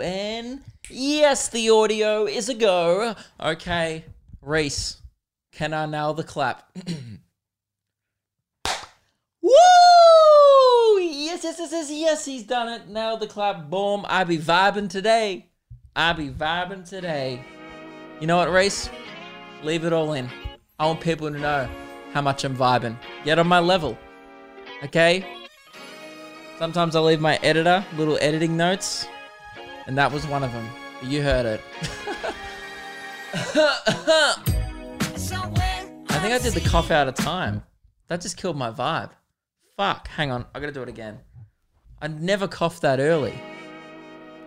And yes, the audio is a go. Okay, Reese, can I nail the clap? Woo! Yes, yes, yes, yes, yes, he's done it. Nailed the clap. Boom. I be vibing today. I be vibing today. You know what, Reese? Leave it all in. I want people to know how much I'm vibing. Get on my level. Okay? Sometimes I leave my editor little editing notes, and that was one of them. You heard it. I think I did the cough out of time. That just killed my vibe. Fuck. Hang on. I gotta do it again. I never coughed that early.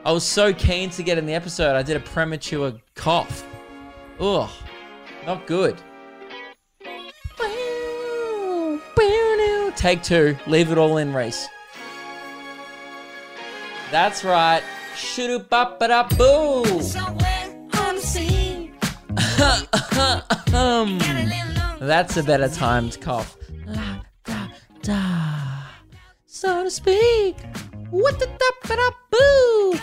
I was so keen to get in the episode, I did a premature cough. Ugh. Not good. Take two. Leave it all in race. That's right. Shoo bop ba da boo. Um, That's a better timed cough. La da da. So to speak. What the da ba da boo.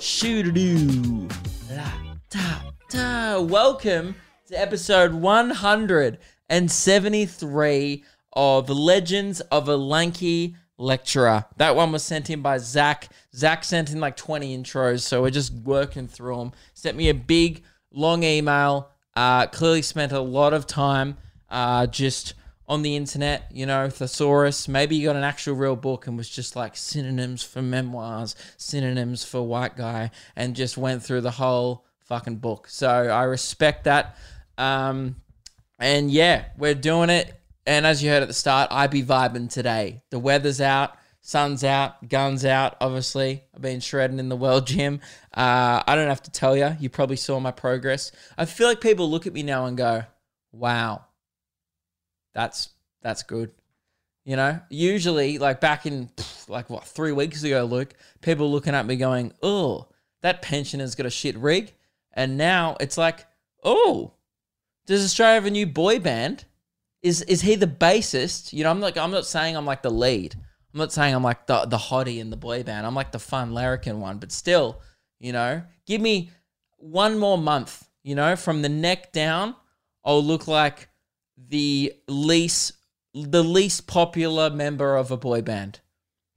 Shoo doo. La da da. Welcome to episode 173 of Legends of a Lanky Lecturer. That one was sent in by Zach. Zach sent in like 20 intros, so we're just working through them. Sent me a big, long email. Uh, clearly spent a lot of time uh, just on the internet, you know, thesaurus. Maybe you got an actual real book and was just like synonyms for memoirs, synonyms for white guy, and just went through the whole fucking book. So I respect that. Um, and yeah, we're doing it. And as you heard at the start, I be vibing today. The weather's out, sun's out, guns out. Obviously, I've been shredding in the world gym. Uh, I don't have to tell you. You probably saw my progress. I feel like people look at me now and go, "Wow, that's that's good." You know, usually like back in like what three weeks ago, Luke, people looking at me going, "Oh, that pensioner's got a shit rig," and now it's like, "Oh, does Australia have a new boy band?" Is is he the bassist? You know, I'm like I'm not saying I'm like the lead. I'm not saying I'm like the the hottie in the boy band. I'm like the fun larrikin one, but still, you know, give me one more month, you know, from the neck down, I'll look like the least the least popular member of a boy band.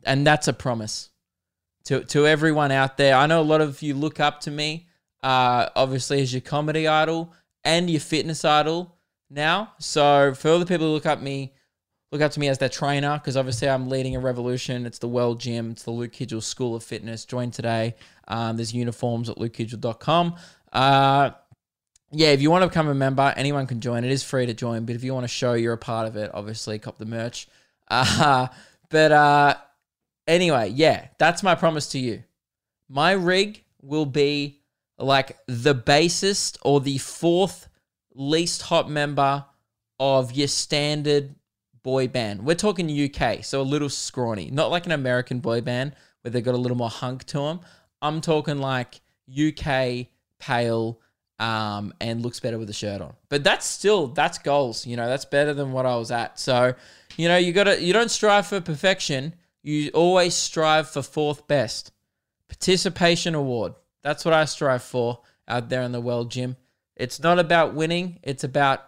And that's a promise to to everyone out there. I know a lot of you look up to me, uh, obviously as your comedy idol and your fitness idol now. So for the people who look up me, look up to me as their trainer, because obviously I'm leading a revolution. It's the Well Gym. It's the Luke Kidgell School of Fitness. Join today. Um, there's uniforms at lukekidgell.com. Uh, yeah, if you want to become a member, anyone can join. It is free to join, but if you want to show you're a part of it, obviously cop the merch. Uh, but uh, anyway, yeah, that's my promise to you. My rig will be like the bassist or the fourth least hot member of your standard boy band. We're talking UK, so a little scrawny, not like an American boy band where they've got a little more hunk to them. I'm talking like UK pale um, and looks better with a shirt on. But that's still that's goals. You know, that's better than what I was at. So, you know, you gotta you don't strive for perfection. You always strive for fourth best. Participation award. That's what I strive for out there in the world gym. It's not about winning. It's about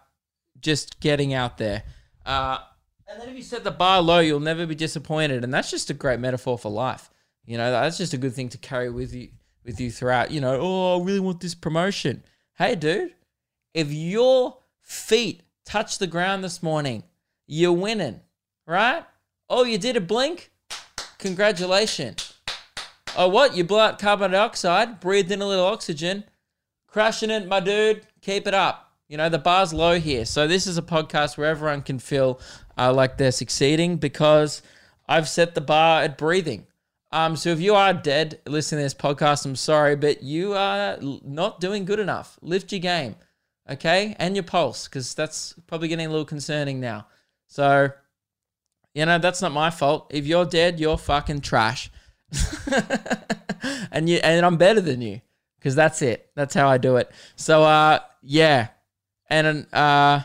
just getting out there. Uh, and then if you set the bar low, you'll never be disappointed. And that's just a great metaphor for life. You know, that's just a good thing to carry with you with you throughout. You know, oh, I really want this promotion. Hey, dude, if your feet touch the ground this morning, you're winning, right? Oh, you did a blink? Congratulations. Oh, what? You blew out carbon dioxide, breathed in a little oxygen. Crushing it, my dude. Keep it up. You know, the bar's low here. So, this is a podcast where everyone can feel uh, like they're succeeding because I've set the bar at breathing. Um, so, if you are dead listening to this podcast, I'm sorry, but you are not doing good enough. Lift your game, okay? And your pulse, because that's probably getting a little concerning now. So, you know, that's not my fault. If you're dead, you're fucking trash. and you and I'm better than you because that's it. That's how I do it. So uh yeah. And uh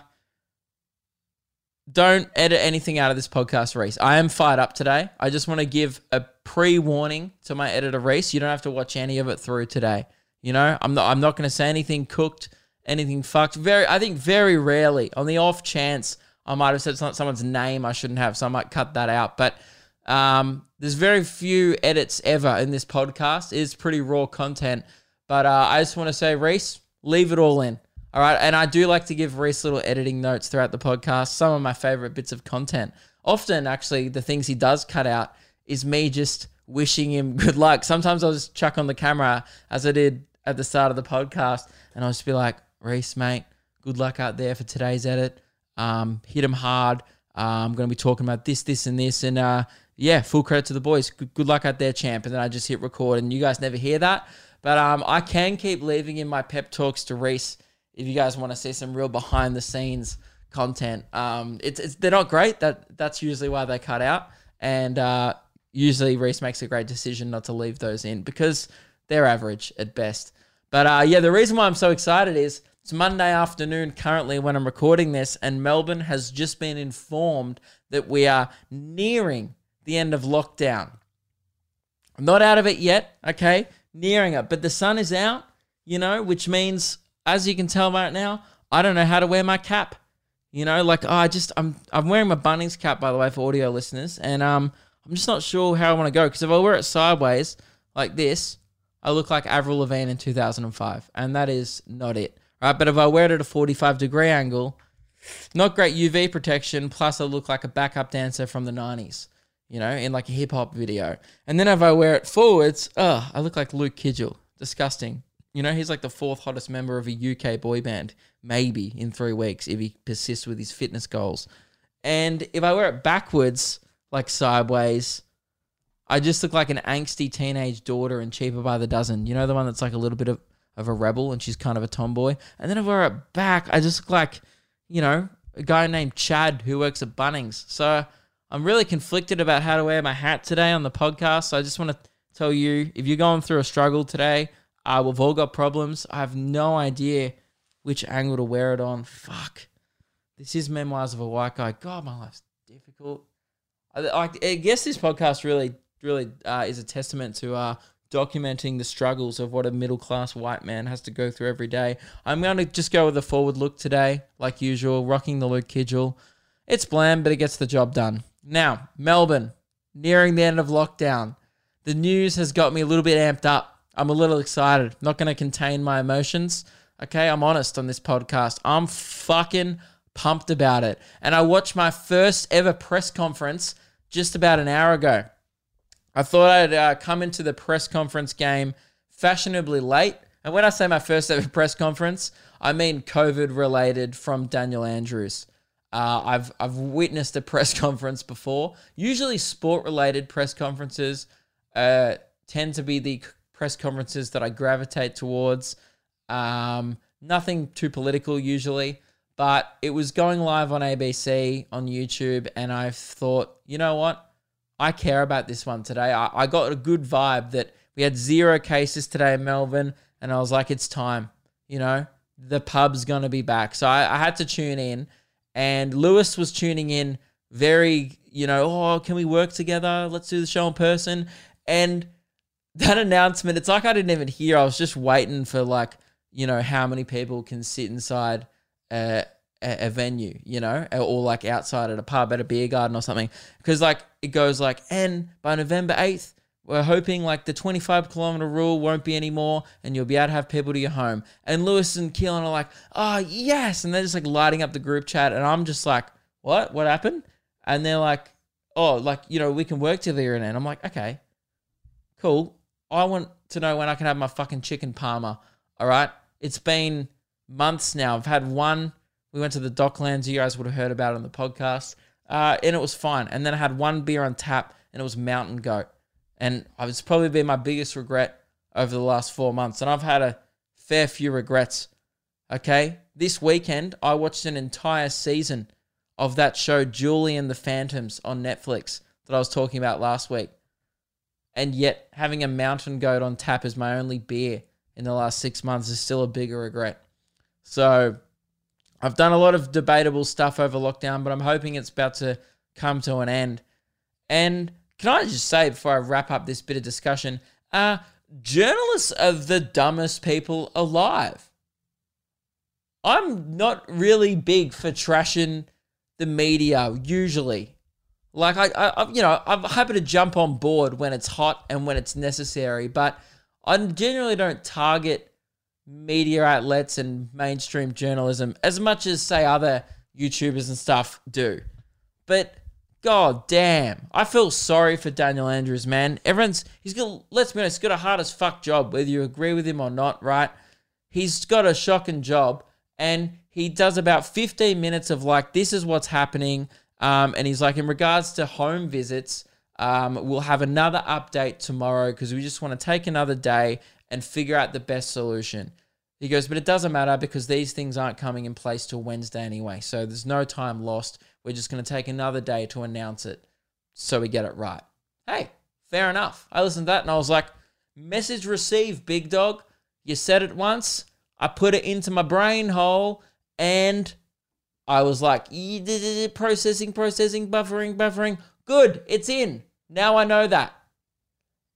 don't edit anything out of this podcast, Reese. I am fired up today. I just want to give a pre-warning to my editor, Reese. You don't have to watch any of it through today. You know, I'm not. I'm not going to say anything cooked, anything fucked. Very, I think very rarely, on the off chance I might have said someone's name I shouldn't have, so I might cut that out. But um, there's very few edits ever in this podcast. It's pretty raw content. But uh, I just want to say, Reese, leave it all in. All right. And I do like to give Reese little editing notes throughout the podcast. Some of my favorite bits of content. Often, actually, the things he does cut out is me just wishing him good luck. Sometimes I'll just chuck on the camera as I did at the start of the podcast and I'll just be like, Reese, mate, good luck out there for today's edit. Um, hit him hard. Uh, I'm going to be talking about this, this, and this. And uh, yeah, full credit to the boys. Good, good luck out there, champ. And then I just hit record, and you guys never hear that. But um, I can keep leaving in my pep talks to Reese if you guys want to see some real behind the scenes content. Um, it's, it's they're not great. That that's usually why they cut out, and uh, usually Reese makes a great decision not to leave those in because they're average at best. But uh, yeah, the reason why I'm so excited is it's Monday afternoon currently when I'm recording this, and Melbourne has just been informed that we are nearing the end of lockdown. I'm not out of it yet, okay? Nearing it, but the sun is out, you know, which means as you can tell right now, I don't know how to wear my cap. You know, like oh, I just I'm I'm wearing my Bunnings cap by the way for audio listeners, and um I'm just not sure how I want to go because if I wear it sideways like this, I look like Avril Lavigne in 2005, and that is not it. Right, but if I wear it at a 45 degree angle, not great UV protection. Plus, I look like a backup dancer from the 90s, you know, in like a hip hop video. And then if I wear it forwards, oh, I look like Luke Kidgell. Disgusting. You know, he's like the fourth hottest member of a UK boy band, maybe in three weeks if he persists with his fitness goals. And if I wear it backwards, like sideways, I just look like an angsty teenage daughter and Cheaper by the Dozen. You know, the one that's like a little bit of, of a rebel and she's kind of a tomboy. And then if I wear it back, I just look like, you know, a guy named Chad who works at Bunnings. So I'm really conflicted about how to wear my hat today on the podcast. So I just want to tell you if you're going through a struggle today, uh, we've all got problems. I have no idea which angle to wear it on. Fuck. This is Memoirs of a White Guy. God, my life's difficult. I, I guess this podcast really, really uh, is a testament to uh, documenting the struggles of what a middle class white man has to go through every day. I'm going to just go with a forward look today, like usual, rocking the Luke Kidgell. It's bland, but it gets the job done. Now, Melbourne, nearing the end of lockdown. The news has got me a little bit amped up. I'm a little excited. Not going to contain my emotions. Okay, I'm honest on this podcast. I'm fucking pumped about it. And I watched my first ever press conference just about an hour ago. I thought I'd uh, come into the press conference game fashionably late. And when I say my first ever press conference, I mean COVID related from Daniel Andrews. Uh, I've I've witnessed a press conference before. Usually, sport related press conferences uh, tend to be the press conferences that I gravitate towards. Um, nothing too political usually, but it was going live on ABC on YouTube, and I thought, you know what? I care about this one today. I, I got a good vibe that we had zero cases today in Melbourne, and I was like, it's time. You know, the pub's gonna be back. So I, I had to tune in, and Lewis was tuning in very, you know, oh, can we work together? Let's do the show in person. And that announcement, it's like I didn't even hear. I was just waiting for like, you know, how many people can sit inside a, a, venue, you know, or like outside at a pub, at a beer garden or something. Because like it goes like, and by November 8th, we're hoping like the 25 kilometer rule won't be anymore and you'll be able to have people to your home. And Lewis and Keelan are like, oh, yes. And they're just like lighting up the group chat. And I'm just like, what? What happened? And they're like, oh, like, you know, we can work together. And I'm like, okay, cool. I want to know when I can have my fucking chicken parma. All right. It's been months now. I've had one. We went to the Docklands. You guys would have heard about it on the podcast. Uh, and it was fine. And then I had one beer on tap, and it was Mountain Goat. And it's probably been my biggest regret over the last four months. And I've had a fair few regrets. Okay. This weekend, I watched an entire season of that show, Julie and the Phantoms, on Netflix that I was talking about last week and yet having a mountain goat on tap as my only beer in the last six months is still a bigger regret. So I've done a lot of debatable stuff over lockdown, but I'm hoping it's about to come to an end. And can I just say before I wrap up this bit of discussion, uh, journalists are the dumbest people alive. I'm not really big for trashing the media usually. Like I, I, you know, I'm happy to jump on board when it's hot and when it's necessary, but I generally don't target media outlets and mainstream journalism as much as say other YouTubers and stuff do. But god damn, I feel sorry for Daniel Andrews, man. Everyone's he's got let's be honest, he's got a hard as fuck job, whether you agree with him or not, right? He's got a shocking job and he does about 15 minutes of like this is what's happening. Um, and he's like, in regards to home visits, um, we'll have another update tomorrow because we just want to take another day and figure out the best solution. He goes, but it doesn't matter because these things aren't coming in place till Wednesday anyway. So there's no time lost. We're just going to take another day to announce it so we get it right. Hey, fair enough. I listened to that and I was like, message received, big dog. You said it once. I put it into my brain hole and I was like, processing, processing, buffering, buffering. Good, it's in. Now I know that.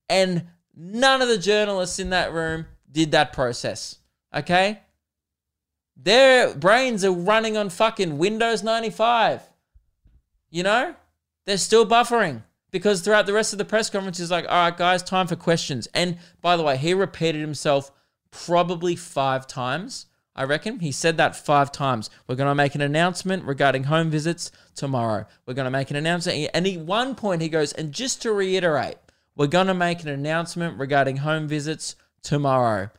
And none of the journalists in that room did that process. Okay? Their brains are running on fucking Windows 95. You know? They're still buffering because throughout the rest of the press conference, he's like, all right, guys, time for questions. And by the way, he repeated himself probably five times. I reckon he said that five times. We're going to make an announcement regarding home visits tomorrow. We're going to make an announcement. And at one point, he goes, and just to reiterate, we're going to make an announcement regarding home visits tomorrow.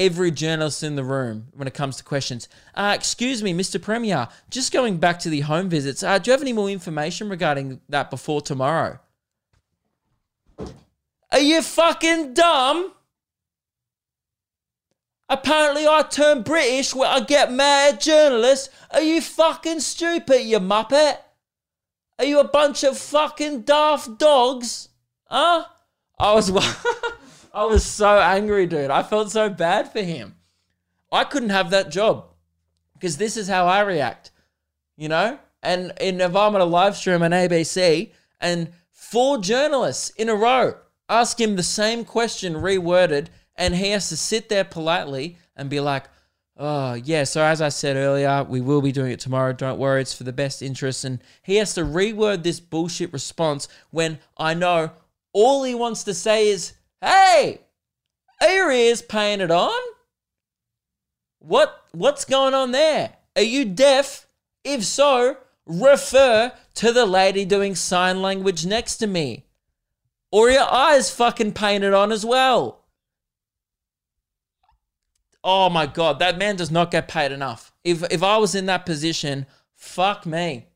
Every journalist in the room, when it comes to questions, uh, excuse me, Mr. Premier, just going back to the home visits, uh, do you have any more information regarding that before tomorrow? Are you fucking dumb? Apparently, I turn British where I get mad at journalists. Are you fucking stupid, you muppet? Are you a bunch of fucking daft dogs? Huh? I was, I was so angry, dude. I felt so bad for him. I couldn't have that job because this is how I react, you know. And in if I'm on a live stream on ABC and four journalists in a row ask him the same question reworded and he has to sit there politely and be like, oh, yeah, so as I said earlier, we will be doing it tomorrow. Don't worry, it's for the best interest. And he has to reword this bullshit response when I know all he wants to say is, hey, are your ears painted on? What what's going on there? Are you deaf? If so, refer to the lady doing sign language next to me. Or your eyes fucking painted on as well. Oh my god, that man does not get paid enough. If if I was in that position, fuck me.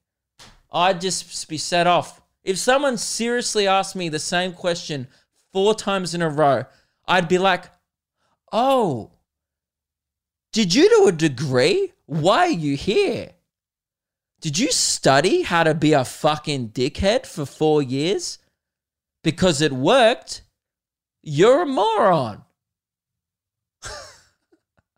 I'd just be set off. If someone seriously asked me the same question four times in a row, I'd be like, "Oh, did you do a degree? Why are you here? Did you study how to be a fucking dickhead for 4 years? Because it worked? You're a moron."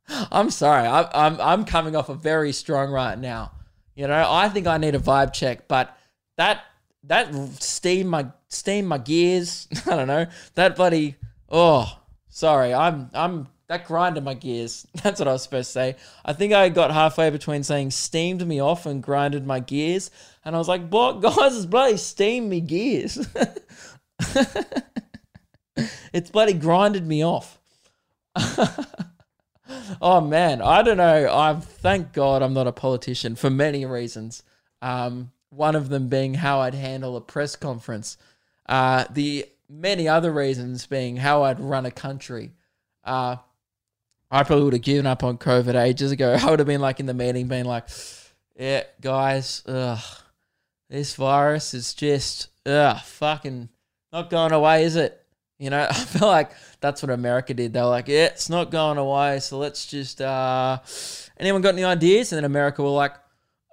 I'm sorry. I, I'm I'm coming off a very strong right now. You know, I think I need a vibe check, but that that steam my steam my gears. I don't know that bloody. Oh, sorry. I'm I'm that grinded my gears. That's what I was supposed to say. I think I got halfway between saying steamed me off and grinded my gears, and I was like, "What, guys? It's bloody steamed me gears." it's bloody grinded me off. oh man, I don't know. I'm thank God I'm not a politician for many reasons. Um, one of them being how I'd handle a press conference. Uh, the many other reasons being how I'd run a country. Uh, I probably would have given up on COVID ages ago. I would have been like in the meeting, being like, "Yeah, guys, ugh, this virus is just ugh, fucking not going away, is it?" You know, I feel like that's what America did. They were like, yeah, it's not going away. So let's just, uh, anyone got any ideas? And then America were like,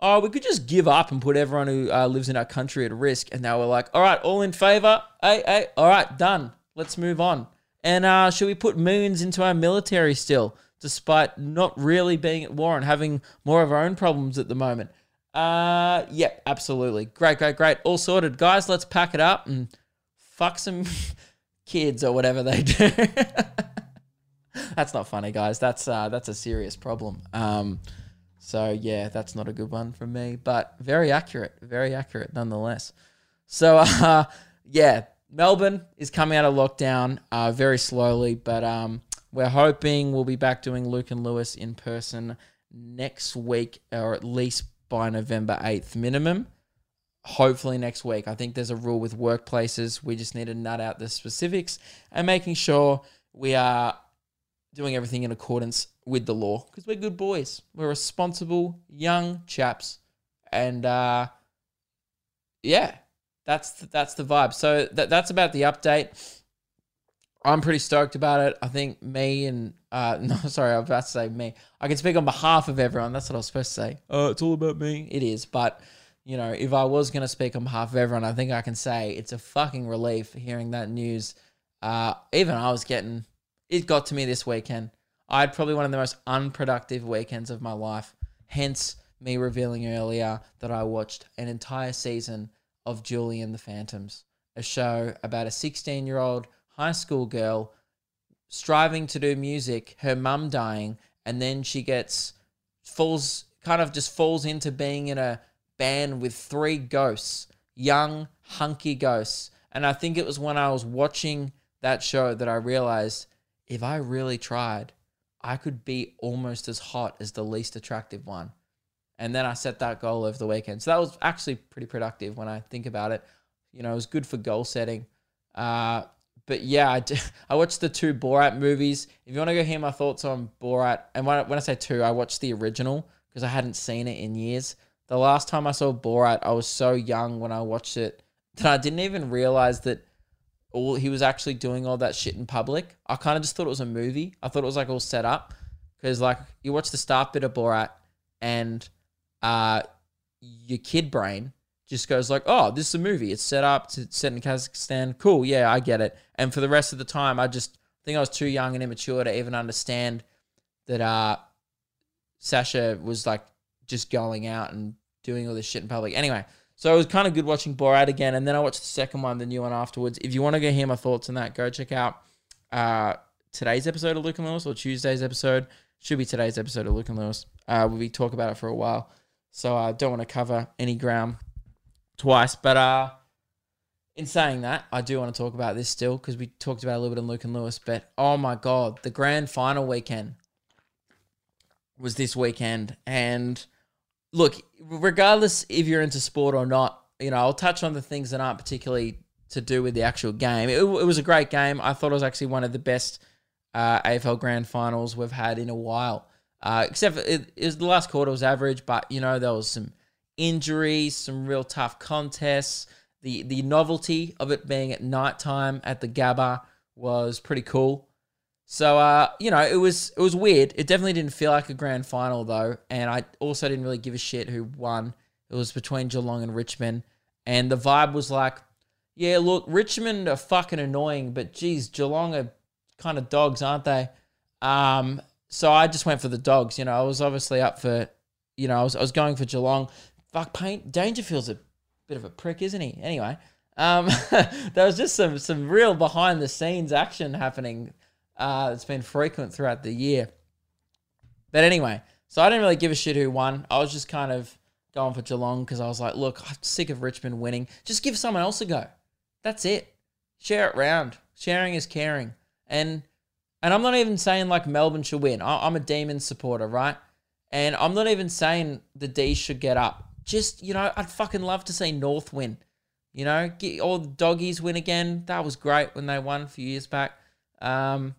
oh, we could just give up and put everyone who uh, lives in our country at risk. And they were like, all right, all in favor. Hey, hey, all right, done. Let's move on. And uh, should we put moons into our military still despite not really being at war and having more of our own problems at the moment. Uh, yeah, absolutely. Great, great, great. All sorted. Guys, let's pack it up and fuck some kids or whatever they do. that's not funny, guys. That's uh, that's a serious problem. Um, so yeah, that's not a good one from me, but very accurate, very accurate nonetheless. So uh, yeah, Melbourne is coming out of lockdown uh, very slowly, but um, we're hoping we'll be back doing Luke and Lewis in person next week, or at least by November eighth minimum. Hopefully next week. I think there's a rule with workplaces. We just need to nut out the specifics and making sure we are doing everything in accordance with the law because we're good boys. We're responsible young chaps, and uh, yeah, that's the, that's the vibe. So that that's about the update. I'm pretty stoked about it. I think me and uh, no, sorry, I was about to say me. I can speak on behalf of everyone. That's what I was supposed to say. Oh, it's all about me. It is, but you know, if I was gonna speak on behalf of everyone, I think I can say it's a fucking relief hearing that news. Uh, even I was getting it got to me this weekend. I had probably one of the most unproductive weekends of my life. Hence, me revealing earlier that I watched an entire season of Julie and the Phantoms, a show about a 16 year old high school girl striving to do music, her mum dying, and then she gets, falls, kind of just falls into being in a band with three ghosts, young, hunky ghosts. And I think it was when I was watching that show that I realized if I really tried, I could be almost as hot as the least attractive one. And then I set that goal over the weekend. So that was actually pretty productive when I think about it. You know, it was good for goal setting. Uh, but yeah, I, I watched the two Borat movies. If you want to go hear my thoughts on Borat, and when I, when I say two, I watched the original because I hadn't seen it in years. The last time I saw Borat, I was so young when I watched it that I didn't even realize that all he was actually doing all that shit in public. I kind of just thought it was a movie. I thought it was like all set up because like you watch the start bit of Borat and uh your kid brain just goes like, "Oh, this is a movie. It's set up. It's set in Kazakhstan. Cool. Yeah, I get it." And for the rest of the time, I just think I was too young and immature to even understand that uh Sasha was like just going out and doing all this shit in public. Anyway, so it was kind of good watching Borat again, and then I watched the second one, the new one afterwards. If you want to go hear my thoughts on that, go check out uh, today's episode of Luke and Lewis or Tuesday's episode. Should be today's episode of Luke and Lewis. Uh, we'll be talk about it for a while, so I don't want to cover any ground twice. But uh, in saying that, I do want to talk about this still because we talked about a little bit in Luke and Lewis. But oh my god, the grand final weekend was this weekend, and look, regardless if you're into sport or not, you know, I'll touch on the things that aren't particularly to do with the actual game. It, it was a great game. I thought it was actually one of the best uh, AFL Grand Finals we've had in a while. Uh, except it, it was the last quarter was average, but you know there was some injuries, some real tough contests. The the novelty of it being at night time at the Gabba was pretty cool. So uh, you know, it was it was weird. It definitely didn't feel like a grand final though, and I also didn't really give a shit who won. It was between Geelong and Richmond, and the vibe was like, yeah, look, Richmond are fucking annoying, but geez, Geelong are kind of dogs, aren't they? Um, so I just went for the dogs. You know, I was obviously up for, you know, I was I was going for Geelong. Fuck, Paint Dangerfield's a bit of a prick, isn't he? Anyway, um, there was just some some real behind the scenes action happening uh, it's been frequent throughout the year. But anyway, so I didn't really give a shit who won. I was just kind of going for Geelong because I was like, look, I'm sick of Richmond winning. Just give someone else a go. That's it. Share it round. Sharing is caring. And and I'm not even saying like Melbourne should win. I, I'm a Demon supporter, right? And I'm not even saying the D should get up. Just, you know, I'd fucking love to see North win. You know, get all the doggies win again. That was great when they won a few years back. Um,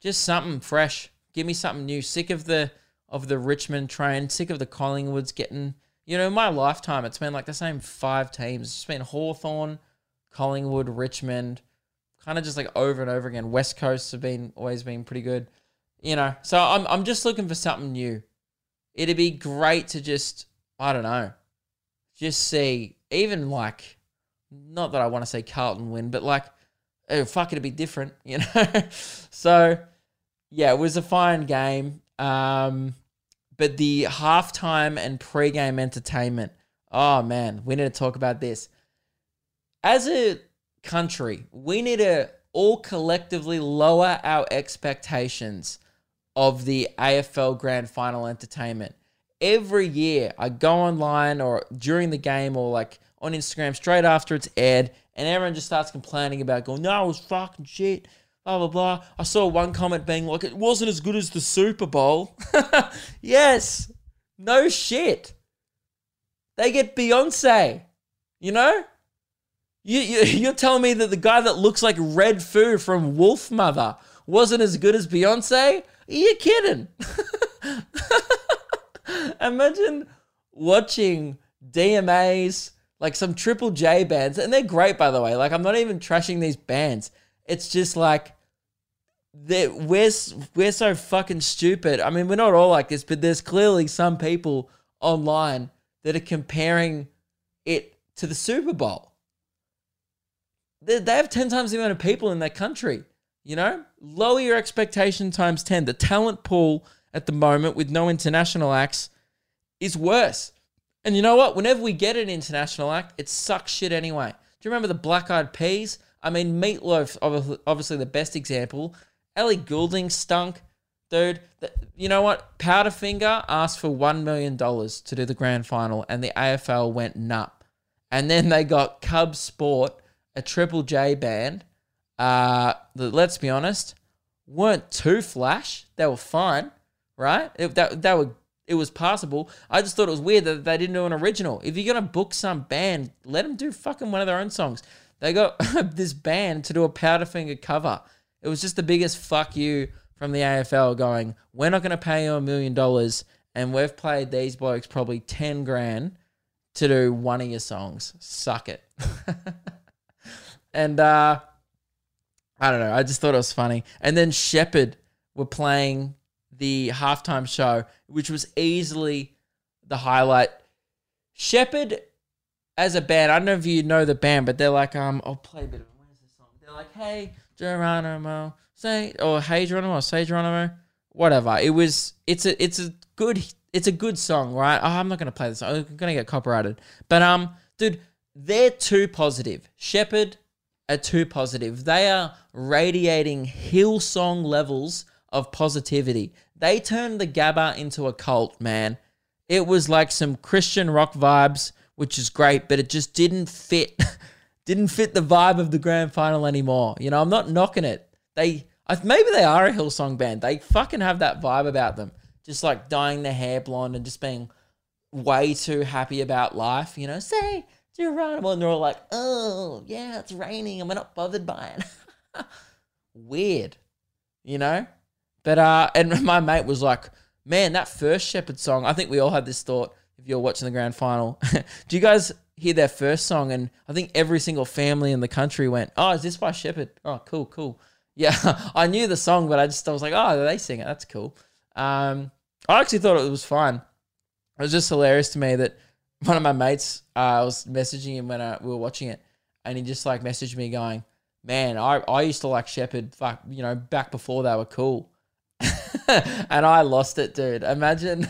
just something fresh. Give me something new. Sick of the of the Richmond train. Sick of the Collingwoods getting. You know, my lifetime, it's been like the same five teams. It's been Hawthorn, Collingwood, Richmond, kind of just like over and over again. West Coast have been always been pretty good. You know, so I'm I'm just looking for something new. It'd be great to just I don't know, just see even like, not that I want to say Carlton win, but like oh fuck it'd be different, you know. so yeah, it was a fine game. Um, but the halftime and pre-game entertainment. Oh man, we need to talk about this. As a country, we need to all collectively lower our expectations of the AFL Grand Final entertainment. Every year, I go online or during the game or like on Instagram straight after it's aired, and everyone just starts complaining about going, "No, it was fucking shit." Blah blah blah. I saw one comment being like, "It wasn't as good as the Super Bowl." yes, no shit. They get Beyonce, you know. You, you you're telling me that the guy that looks like Redfoo from Wolfmother wasn't as good as Beyonce? Are you kidding? Imagine watching DMAs, like some Triple J bands, and they're great by the way. Like I'm not even trashing these bands. It's just like that we're we're so fucking stupid. I mean, we're not all like this, but there's clearly some people online that are comparing it to the Super Bowl. They, they have 10 times the amount of people in their country. You know, lower your expectation times 10. The talent pool at the moment with no international acts is worse. And you know what? Whenever we get an international act, it sucks shit anyway. Do you remember the Black Eyed Peas? I mean, Meatloaf, obviously the best example. Ellie Goulding stunk. Dude, you know what? Powderfinger asked for $1 million to do the grand final, and the AFL went nut. And then they got Cub Sport, a Triple J band. Uh, let's be honest, weren't too flash. They were fine, right? It, that, that were, it was passable. I just thought it was weird that they didn't do an original. If you're to book some band, let them do fucking one of their own songs. They got this band to do a Powderfinger cover. It was just the biggest fuck you from the AFL going, we're not going to pay you a million dollars and we've played these blokes probably 10 grand to do one of your songs. Suck it. and uh, I don't know. I just thought it was funny. And then Sheppard were playing the halftime show, which was easily the highlight. Sheppard as a band, I don't know if you know the band, but they're like, um, I'll play a bit of. Where's the song? They're like, hey, Geronimo, say, or hey Geronimo, say Geronimo, whatever. It was, it's a, it's a good, it's a good song, right? Oh, I'm not gonna play this. I'm gonna get copyrighted. But um, dude, they're too positive. Sheppard are too positive. They are radiating Hillsong levels of positivity. They turned the Gabba into a cult, man. It was like some Christian rock vibes which is great, but it just didn't fit didn't fit the vibe of the grand final anymore. You know, I'm not knocking it. They maybe they are a Hillsong band. They fucking have that vibe about them. Just like dyeing their hair blonde and just being way too happy about life, you know, say Geronimo and they're all like, oh yeah, it's raining and we're not bothered by it. Weird. You know? But uh and my mate was like, man, that first Sheppard song, I think we all had this thought if you're watching the grand final. Do you guys hear their first song? And I think every single family in the country went, "Oh, is this by Sheppard? Oh, cool, cool." Yeah, I knew the song, but I just I was like, "Oh, they sing it. That's cool." Um, I actually thought it was fun. It was just hilarious to me that one of my mates, uh, I was messaging him when uh, we were watching it, and he just like messaged me going, "Man, I, I used to like Sheppard, fuck, you know, back before they were cool." and I lost it, dude. Imagine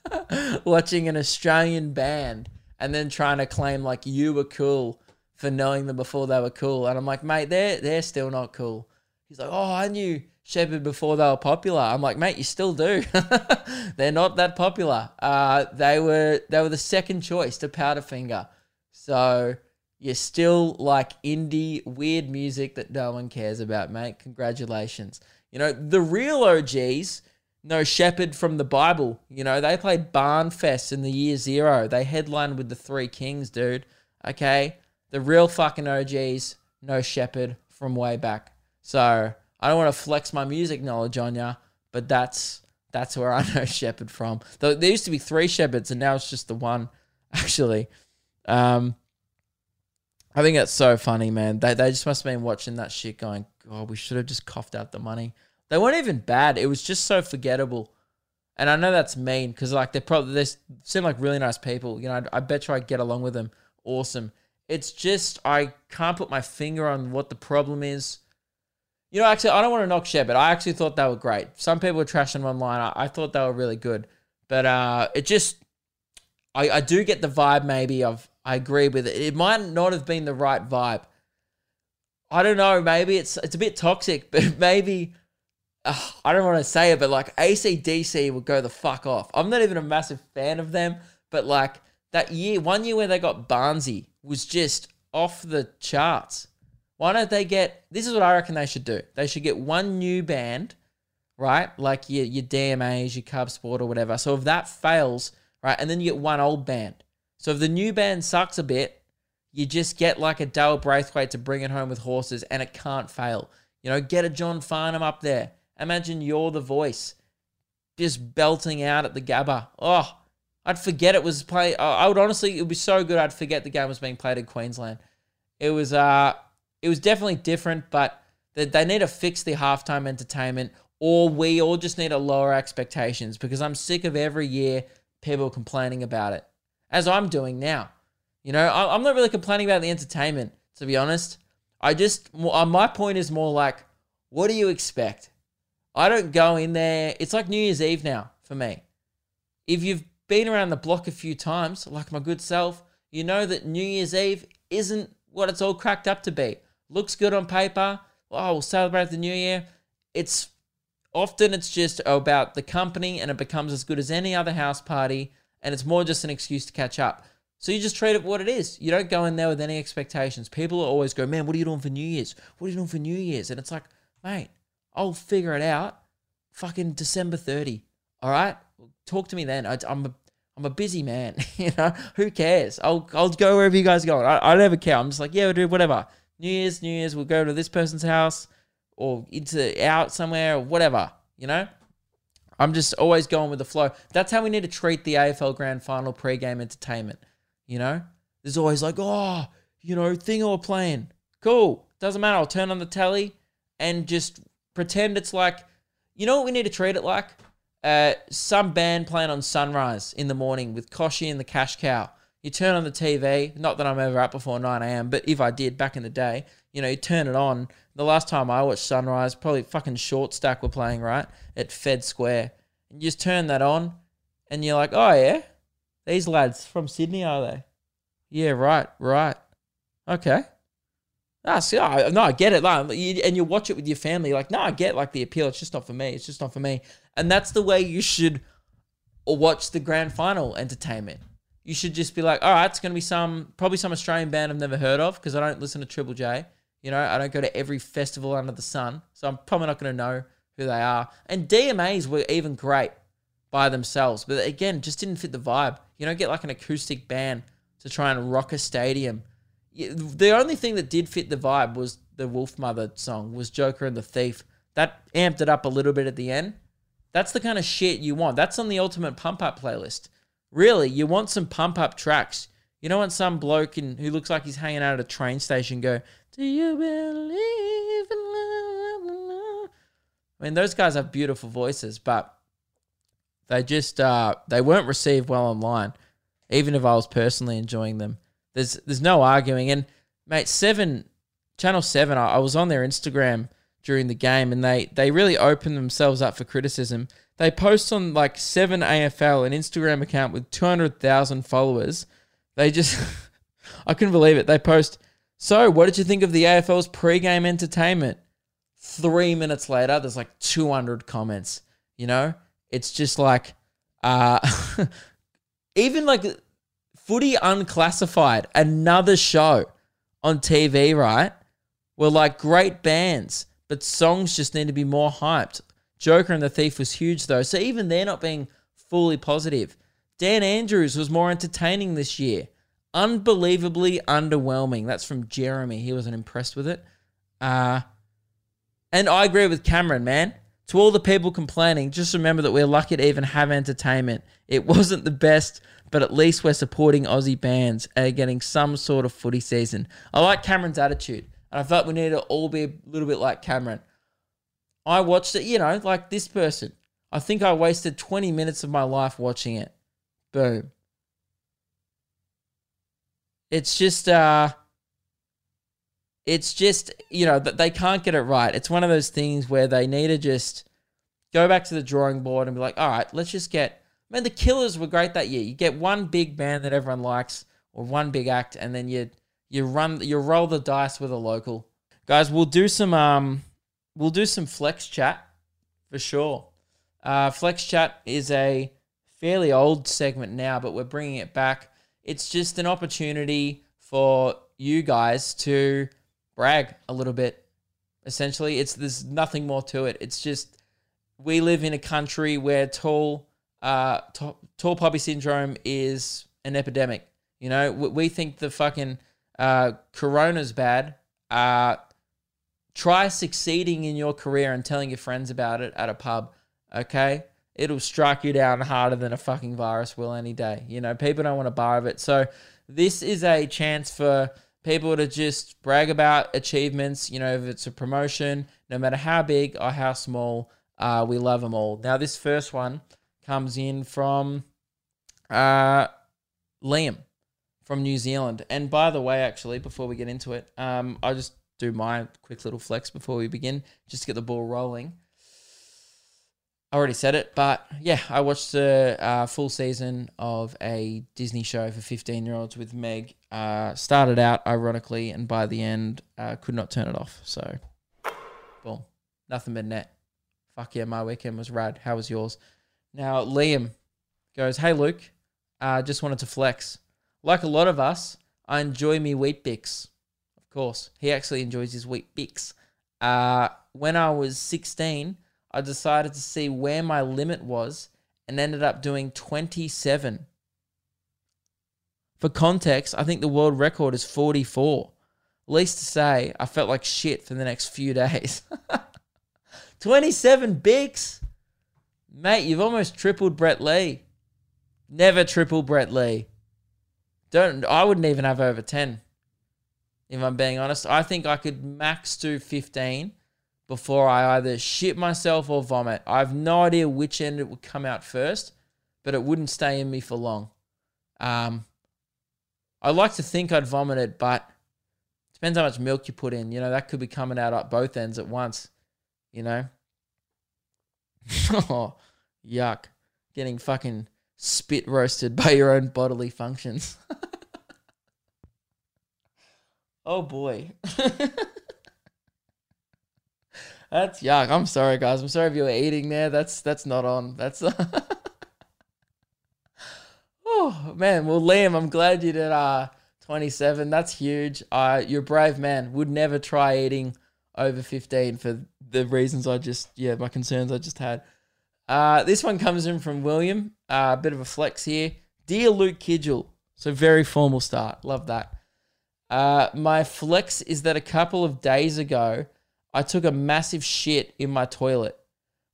watching an Australian band and then trying to claim like you were cool for knowing them before they were cool. And I'm like, mate, they're they're still not cool. He's like, oh, I knew Sheppard before they were popular. I'm like, mate, you still do. they're not that popular. Uh, they were they were the second choice to Powderfinger. So you're still like indie weird music that no one cares about, mate. Congratulations. You know, the real OGs know Shepherd from the Bible. You know, they played Barnfest in the year zero. They headlined with the Three Kings, dude. Okay? The real fucking OGs know Shepherd from way back. So I don't want to flex my music knowledge on ya, but that's that's where I know Shepherd from. Though there used to be three Shepherds, and now it's just the one, actually. Um, I think that's so funny, man. They they just must have been watching that shit, going, "God, we should have just coughed out the money." They weren't even bad. It was just so forgettable. And I know that's mean because like they're probably they seem like really nice people. You know, I, I bet you I get along with them. Awesome. It's just I can't put my finger on what the problem is. You know, actually, I don't want to knock Sheppard. I actually thought they were great. Some people were trashing them online. I, I thought they were really good. But uh, it just, I, I do get the vibe maybe of, I agree with it. It might not have been the right vibe. I don't know. Maybe it's it's a bit toxic, but maybe uh, I don't want to say it, but like ACDC would go the fuck off. I'm not even a massive fan of them, but like that year, one year where they got Barnsey was just off the charts. Why don't they get? This is what I reckon they should do. They should get one new band, right? Like your your DMAs, your Cub Sport or whatever. So if that fails, right, and then you get one old band. So if the new band sucks a bit, you just get like a Daryl Braithwaite to bring it home with horses, and it can't fail. You know, get a John Farnham up there. Imagine you're the voice, just belting out at the Gabba. Oh, I'd forget it was play. I would honestly, it would be so good. I'd forget the game was being played in Queensland. It was uh, it was definitely different, but they, they need to fix the halftime entertainment, or we all just need to lower expectations because I'm sick of every year people complaining about it, as I'm doing now. You know, I, I'm not really complaining about the entertainment, to be honest. I just, uh, my point is more like, what do you expect? I don't go in there. It's like New Year's Eve now for me. If you've been around the block a few times, like my good self, you know that New Year's Eve isn't what it's all cracked up to be. Looks good on paper. Oh, we'll celebrate the new year. It's often it's just about the company and it becomes as good as any other house party and it's more just an excuse to catch up. So you just treat it what it is. You don't go in there with any expectations. People always go, "Man, what are you doing for New Year's? What are you doing for New Year's?" And it's like, "Mate, I'll figure it out. Fucking December 30. All right? Talk to me then. I, am a I'm a busy man. you know, who cares? I'll I'll go wherever you guys are going. I, I never care. I'm just like, yeah, dude, whatever. New Year's, New Year's, we'll go to this person's house or into out somewhere or whatever, you know? I'm just always going with the flow. That's how we need to treat the AFL Grand Final pre-game entertainment. You know, there's always like, oh, you know, thing or playing. Cool. Doesn't matter. I'll turn on the telly and just pretend it's like, you know what we need to treat it like? Uh, some band playing on Sunrise in the morning with Kochie and the Cash Cow. You turn on the TV, not that I'm ever up before 9 a.m., but if I did back in the day, you know, you turn it on. The last time I watched Sunrise, probably fucking Short Stack were playing, right? At Fed Square. And you just turn that on and you're like, oh, yeah? These lads from Sydney, are they? Yeah, right, right. Okay. Ah, see, oh, no, I get it. Like, and you watch it with your family. Like, no, I get like the appeal. It's just not for me. It's just not for me. And that's the way you should watch the grand final entertainment. You should just be like, all right, it's going to be some, probably some Australian band I've never heard of because I don't listen to Triple J. You know, I don't go to every festival under the sun. So I'm probably not going to know who they are. And DMAs were even great by themselves. But again, just didn't fit the vibe. You don't get like an acoustic band to try and rock a stadium the only thing that did fit the vibe was the Wolfmother song, was Joker and the Thief. That amped it up a little bit at the end. That's the kind of shit you want. That's on the ultimate pump up playlist. Really, you want some pump up tracks. You don't want some bloke in, who looks like he's hanging out at a train station go, Do you believe in love? I mean, those guys have beautiful voices, but they just uh, they weren't received well online, even if I was personally enjoying them. There's there's no arguing. And mate, seven Channel Seven, I, I was on their Instagram during the game, and they they really opened themselves up for criticism. They post on like Seven AFL, an Instagram account with two hundred thousand followers. They just I couldn't believe it. They post. So, what did you think of the AFL's pre-game entertainment? Three minutes later, there's like 200 comments. You know, it's just like, uh, even like Footy Unclassified, another show on TV, right? Were like great bands, but songs just need to be more hyped. Joker and the Thief was huge though, so even they're not being fully positive. Dan Andrews was more entertaining this year. Unbelievably underwhelming. That's from Jeremy. He wasn't impressed with it. Uh, and I agree with Cameron, man. To all the people complaining, just remember that we're lucky to even have entertainment. It wasn't the best, but at least we're supporting Aussie bands and getting some sort of footy season. I like Cameron's attitude, and I felt we need to all be a little bit like Cameron. I watched it, you know, like this person. I think I wasted 20 minutes of my life watching it. Boom. It's just uh it's just you know they can't get it right. It's one of those things where they need to just go back to the drawing board and be like, all right, let's just get. Man, the Killers were great that year. You get one big band that everyone likes, or one big act, and then you you run you roll the dice with a local. Guys, we'll do some um we'll do some flex chat for sure. Uh, flex chat is a fairly old segment now, but we're bringing it back. It's just an opportunity for you guys to brag a little bit. Essentially, it's there's nothing more to it. It's just we live in a country where tall uh tall, tall poppy syndrome is an epidemic. You know, we, we think the fucking uh, corona's bad. Uh, try succeeding in your career and telling your friends about it at a pub. Okay, it'll strike you down harder than a fucking virus will any day. You know, people don't want a bar of it. So this is a chance for people to just brag about achievements. You know, if it's a promotion, no matter how big or how small, uh, we love them all. Now, this first one comes in from uh, Liam from New Zealand. And by the way, actually, before we get into it, um, I'll just do my quick little flex before we begin, just to get the ball rolling. I already said it, but yeah, I watched the uh, full season of a Disney show for 15 year olds with Meg. Uh, started out ironically, and by the end, uh, could not turn it off. So, boom, nothing but net. Fuck yeah, my weekend was rad. How was yours? Now, Liam goes, Hey, Luke, uh, just wanted to flex. Like a lot of us, I enjoy me Weet-Bix. Of course, he actually enjoys his Weet-Bix. Uh, when I was 16, I decided to see where my limit was and ended up doing 27. For context, I think the world record is 44. Least to say, I felt like shit for the next few days. 27 bigs? Mate, you've almost tripled Brett Lee. Never triple Brett Lee. Don't I wouldn't even have over 10. If I'm being honest, I think I could max do 15 before I either shit myself or vomit. I have no idea which end it would come out first, but it wouldn't stay in me for long. Um, I like to think I'd vomit it, but depends how much milk you put in. You know, that could be coming out at both ends at once. You know? oh, yuck. Getting fucking spit roasted by your own bodily functions. oh boy. that's yuck. I'm sorry guys. I'm sorry if you were eating there. That's that's not on. That's Oh man, well Liam, I'm glad you did uh 27. That's huge. Uh you're a brave man. Would never try eating over 15 for the reasons I just yeah, my concerns I just had. Uh, this one comes in from William. A uh, bit of a flex here. Dear Luke Kidgell. So very formal start. Love that. Uh, my flex is that a couple of days ago, I took a massive shit in my toilet.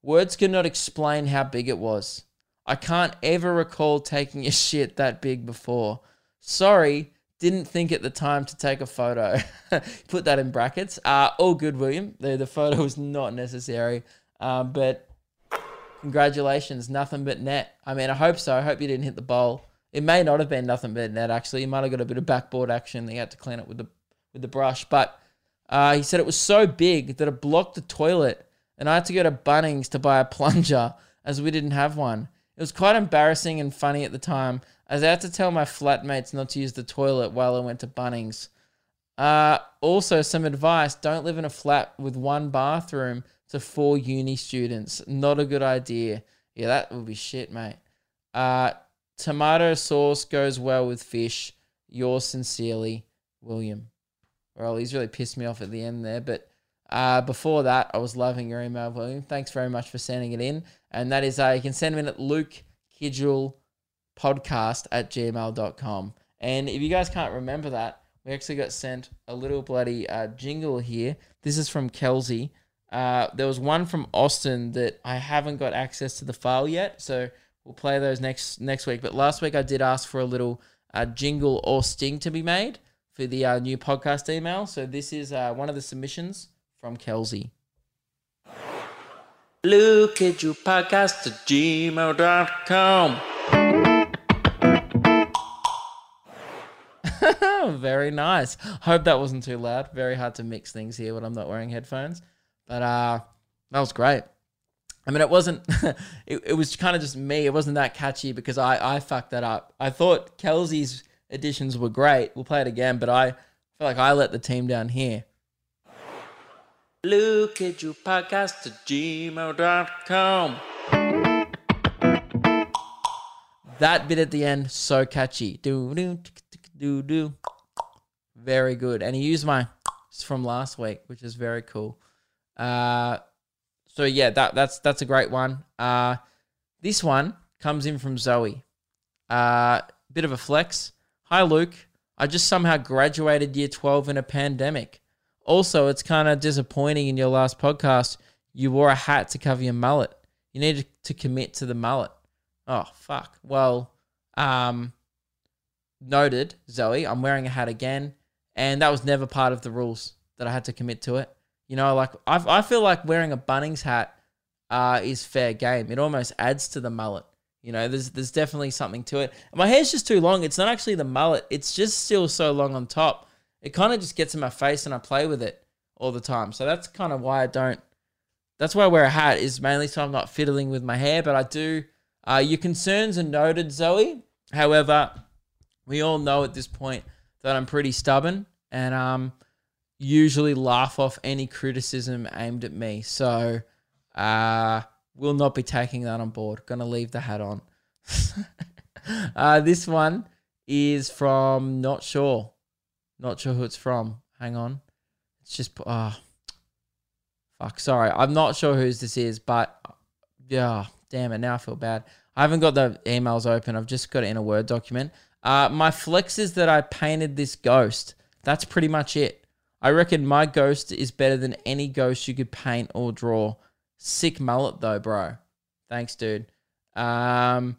Words cannot explain how big it was. I can't ever recall taking a shit that big before. Sorry, didn't think at the time to take a photo. Put that in brackets. Uh, all good, William. The, the photo was not necessary. Uh, but Congratulations, nothing but net. I mean, I hope so. I hope you didn't hit the bowl. It may not have been nothing but net. Actually, you might have got a bit of backboard action. They had to clean it with the with the brush. But uh, he said it was so big that it blocked the toilet, and I had to go to Bunnings to buy a plunger as we didn't have one. It was quite embarrassing and funny at the time, as I had to tell my flatmates not to use the toilet while I went to Bunnings. Uh, also, some advice: don't live in a flat with one bathroom to four uni students. Not a good idea. Yeah, that would be shit, mate. Uh, tomato sauce goes well with fish. Yours sincerely, William. Well, he's really pissed me off at the end there, but uh, before that, I was loving your email, William. Thanks very much for sending it in. And that is, uh, you can send them in at podcast at gmail.com. And if you guys can't remember that, we actually got sent a little bloody uh, jingle here. This is from Kelsey. Uh, there was one from Austin that I haven't got access to the file yet, so we'll play those next next week. But last week I did ask for a little uh, jingle or sting to be made for the uh, new podcast email. So this is uh, one of the submissions from Kelsey. Look at your podcast at gmail.com. Very nice. Hope that wasn't too loud. Very hard to mix things here when I'm not wearing headphones. But uh, that was great. I mean, it wasn't. it, it was kind of just me. It wasn't that catchy because I I fucked that up. I thought Kelsey's additions were great. We'll play it again, but I feel like I let the team down here. Look at your podcast at gmail.com. That bit at the end, so catchy. Do do do do. Very good. And he used my from last week, which is very cool. Uh so yeah, that that's that's a great one. Uh this one comes in from Zoe. Uh bit of a flex. Hi Luke. I just somehow graduated year 12 in a pandemic. Also, it's kind of disappointing in your last podcast, you wore a hat to cover your mullet. You needed to commit to the mullet. Oh, fuck. Well, um, noted, Zoe. I'm wearing a hat again. And that was never part of the rules that I had to commit to it. You know, like, I, I feel like wearing a Bunnings hat uh, is fair game. It almost adds to the mullet. You know, there's there's definitely something to it. My hair's just too long. It's not actually the mullet. It's just still so long on top. It kind of just gets in my face and I play with it all the time. So that's kind of why I don't. That's why I wear a hat is mainly so I'm not fiddling with my hair. But I do. Uh, your concerns are noted, Zoe. However, we all know at this point that I'm pretty stubborn and um usually laugh off any criticism aimed at me. So uh will not be taking that on board. Gonna leave the hat on. uh, this one is from not sure, not sure who it's from. Hang on, it's just ah, fuck. Sorry, I'm not sure whose this is, but yeah, damn it. Now I feel bad. I haven't got the emails open. I've just got it in a Word document. Uh, my flex is that I painted this ghost. That's pretty much it. I reckon my ghost is better than any ghost you could paint or draw. Sick mullet though, bro. Thanks, dude. Um,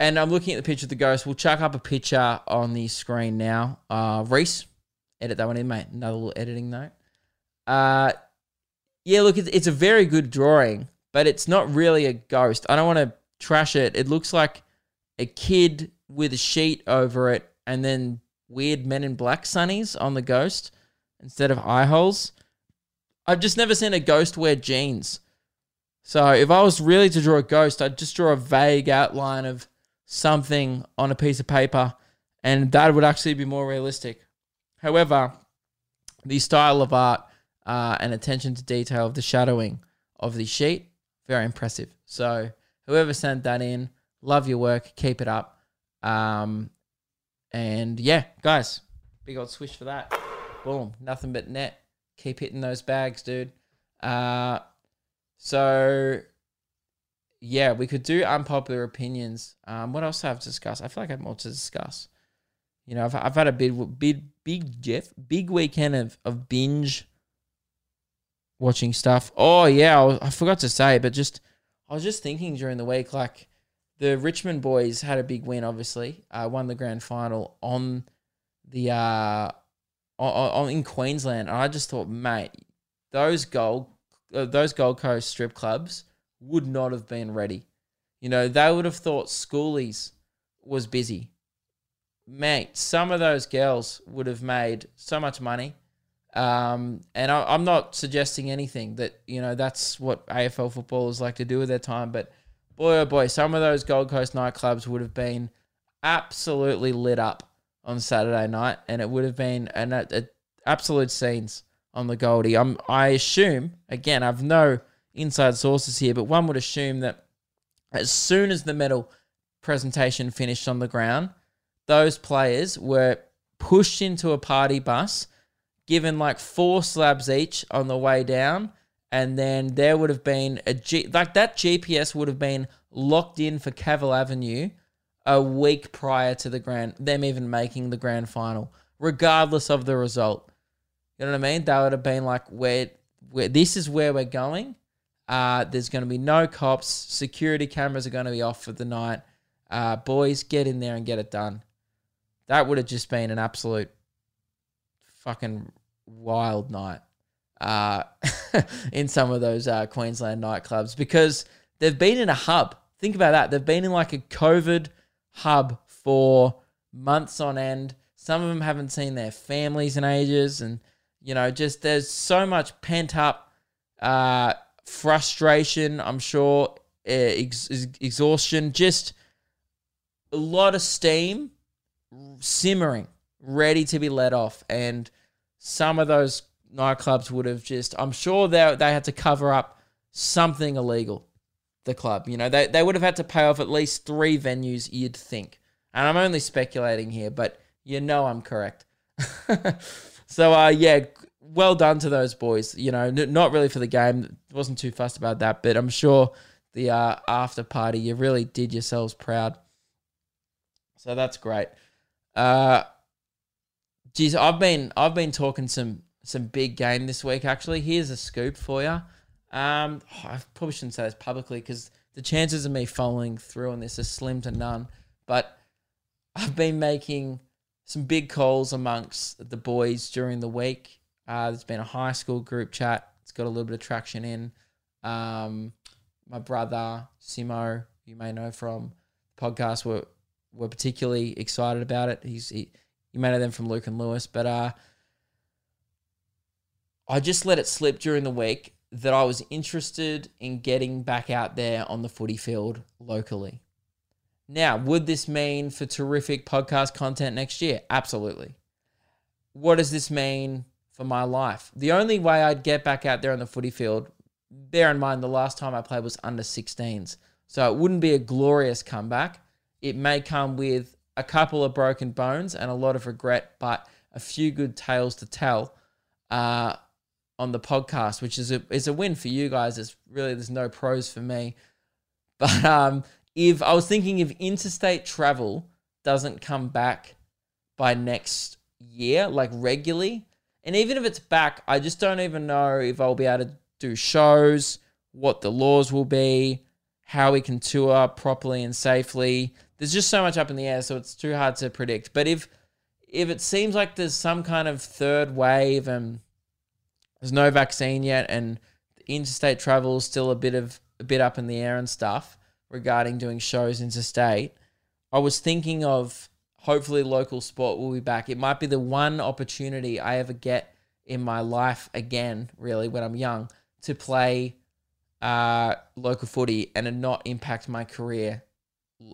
and I'm looking at the picture of the ghost. We'll chuck up a picture on the screen now. Uh, Reese, edit that one in, mate. Another little editing note. Uh, yeah, look, it's, it's a very good drawing, but it's not really a ghost. I don't want to trash it. It looks like a kid with a sheet over it, and then weird Men in Black sunnies on the ghost instead of eye holes. I've just never seen a ghost wear jeans. So if I was really to draw a ghost, I'd just draw a vague outline of something on a piece of paper, and that would actually be more realistic. However, the style of art uh, and attention to detail of the shadowing of the sheet, very impressive. So whoever sent that in, love your work, keep it up. Um, and yeah, guys, big old swish for that. Boom, nothing but net keep hitting those bags, dude. Uh, so yeah, we could do unpopular opinions. Um, what else have to discuss? I feel like I have more to discuss. You know, I've, I've had a big, big, big Jeff, big weekend of, of binge watching stuff. Oh yeah, I, I forgot to say, but just I was just thinking during the week, like the Richmond boys had a big win. Obviously, uh, won the grand final on the uh, on, in Queensland, and I just thought, mate, those gold uh, those Gold Coast strip clubs would not have been ready. You know, they would have thought Schoolies was busy. Mate, some of those girls would have made so much money. Um, and I, am not suggesting anything that, you know, that's what AFL footballers like to do with their time. But boy, oh boy, some of those Gold Coast nightclubs would have been absolutely lit up on Saturday night, and it would have been an a, a absolute scenes on the Goldie. I'm, I assume, again, I've no inside sources here, but one would assume that as soon as the medal presentation finished on the ground, those players were pushed into a party bus, given like four slabs each on the way down, and then there would have been a G like that GPS would have been locked in for Cavill Avenue a week prior to the grand them even making the grand final, regardless of the result. You know what I mean? That would have been like where where this is where we're going. Uh, there's going to be no cops. Security cameras are going to be off for the night. Uh, boys, get in there and get it done. That would have just been an absolute fucking wild night uh, in some of those uh, Queensland nightclubs because they've been in a hub. Think about that. They've been in like a COVID hub for months on end. Some of them haven't seen their families in ages, and you know, just there's so much pent up uh, frustration. I'm sure ex- exhaustion, just a lot of steam simmering, ready to be let off, and some of those nightclubs would have just. I'm sure they they had to cover up something illegal. The club, you know, they they would have had to pay off at least three venues. You'd think, and I'm only speculating here, but you know I'm correct. so uh, yeah, well done to those boys. You know, n- not really for the game. Wasn't too fussed about that, but I'm sure the uh, after party you really did yourselves proud. So that's great. Uh, geez, I've been I've been talking some some big game this week. Actually, here's a scoop for you. Um, I probably shouldn't say this publicly because the chances of me following through on this are slim to none. But I've been making some big calls amongst the boys during the week. Uh, there's been a high school group chat. It's got a little bit of traction in. Um, my brother Simo, you may know from the podcast, were were particularly excited about it. He's he, you may know them from Luke and Lewis, but uh, I just let it slip during the week that I was interested in getting back out there on the footy field locally. Now, would this mean for terrific podcast content next year? Absolutely. What does this mean for my life? The only way I'd get back out there on the footy field, bear in mind the last time I played was under 16s. So it wouldn't be a glorious comeback. It may come with a couple of broken bones and a lot of regret, but a few good tales to tell. Uh, on the podcast, which is a is a win for you guys. It's really there's no pros for me. But um, if I was thinking if interstate travel doesn't come back by next year, like regularly, and even if it's back, I just don't even know if I'll be able to do shows, what the laws will be, how we can tour properly and safely. There's just so much up in the air, so it's too hard to predict. But if if it seems like there's some kind of third wave and there's no vaccine yet, and interstate travel is still a bit of a bit up in the air and stuff regarding doing shows interstate. I was thinking of hopefully local sport will be back. It might be the one opportunity I ever get in my life again, really, when I'm young, to play uh, local footy and not impact my career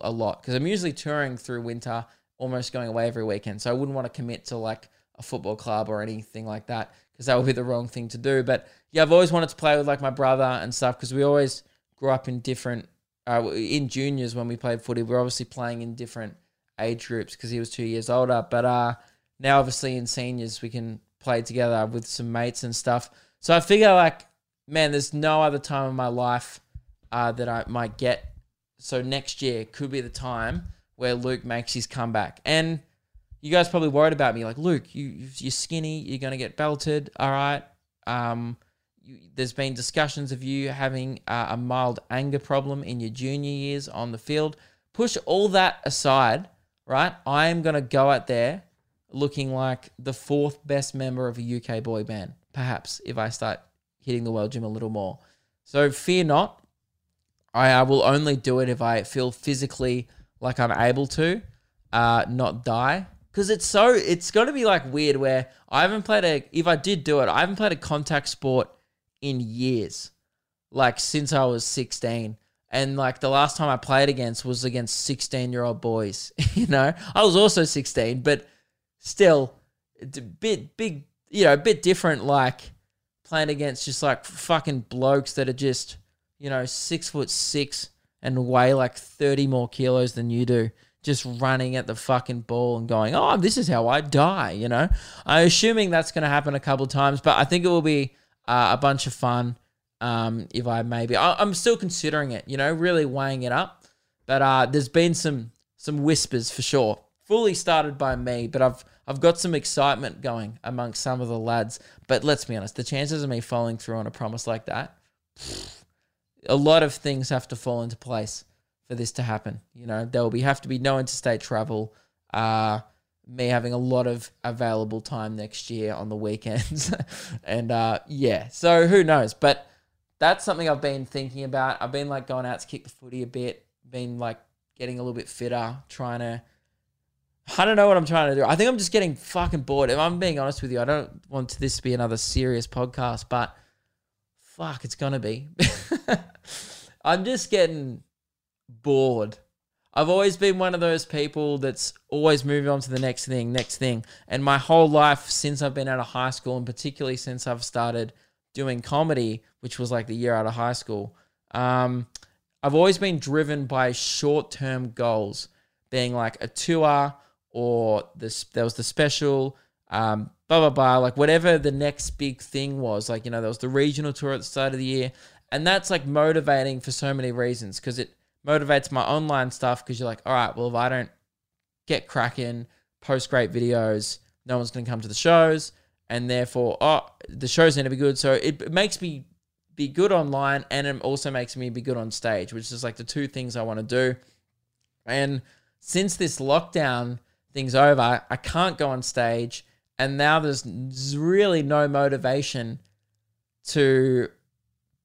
a lot. Because I'm usually touring through winter, almost going away every weekend. So I wouldn't want to commit to like a football club or anything like that because that would be the wrong thing to do. But yeah, I've always wanted to play with like my brother and stuff because we always grew up in different. Uh, in juniors when we played footy, we are obviously playing in different age groups because he was two years older. But uh, now obviously in seniors we can play together with some mates and stuff. So I figure like, man, there's no other time in my life uh, that I might get. So next year could be the time where Luke makes his comeback. And you guys probably worried about me, like Luke, you you're skinny, you're gonna get belted. All right. Um, you, there's been discussions of you having uh, a mild anger problem in your junior years on the field. Push all that aside, right? I am gonna go out there looking like the fourth best member of a UK boy band, perhaps if I start hitting the world gym a little more. So fear not. I, I will only do it if I feel physically like I'm able to, uh, not die because it's so it's going to be like weird where I haven't played a if I did do it I haven't played a contact sport in years. Like since I was 16 and like the last time I played against was against 16 year old boys you know? I was also 16 but still it's a bit big you know a bit different like playing against just like fucking blokes that are just you know six foot six and weigh like 30 more kilos than you do just running at the fucking ball and going, "Oh, this is how I die." You know, I'm assuming that's going to happen a couple times, but I think it will be uh, a bunch of fun. Um, if I maybe, I, am still considering it. You know, really weighing it up. But uh, there's been some some whispers for sure. Fully started by me, but I've I've got some excitement going amongst some of the lads. But let's be honest, the chances of me following through on a promise like that, a lot of things have to fall into place for this to happen. You know, there will be have to be no interstate travel. Uh, me having a lot of available time next year on the weekends, and uh, yeah, so who knows? But that's something I've been thinking about. I've been like going out to kick the footy a bit, been like getting a little bit fitter, trying to I don't know what I'm trying to do. I think I'm just getting fucking bored. If I'm being honest with you, I don't want this to be another serious podcast, but fuck, it's gonna be. I'm just getting bored. I've always been one of those people that's always moving on to the next thing, next thing. And my whole life since I've been out of high school, and particularly since I've started doing comedy, which was like the year out of high school, um, I've always been driven by short term goals, being like a tour or this there was the special, um, blah blah blah, like whatever the next big thing was. Like you know, there was the regional tour at the start of the year, and that's like motivating for so many reasons because it motivates my online stuff because you're like, all right, well if I don't get cracking, post great videos, no one's going to come to the shows, and therefore, oh, the show's going to be good. So it, it makes me be good online, and it also makes me be good on stage, which is like the two things I want to do. And since this lockdown thing's over, I can't go on stage. And now there's really no motivation to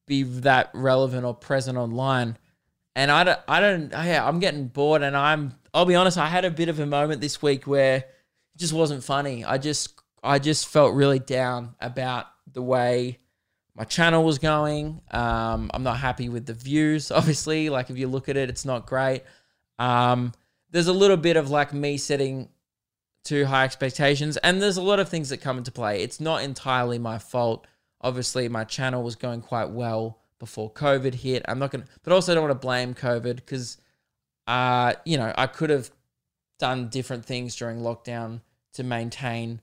be that relevant or present online. And I don't, I don't, yeah, I'm getting bored. And I'm, I'll be honest, I had a bit of a moment this week where it just wasn't funny. I just, I just felt really down about the way my channel was going. Um, I'm not happy with the views, obviously. Like if you look at it, it's not great. Um, there's a little bit of like me setting too high expectations, and there's a lot of things that come into play. It's not entirely my fault. Obviously, my channel was going quite well before COVID hit. I'm not gonna, but also don't want to blame COVID because, uh, you know, I could have done different things during lockdown to maintain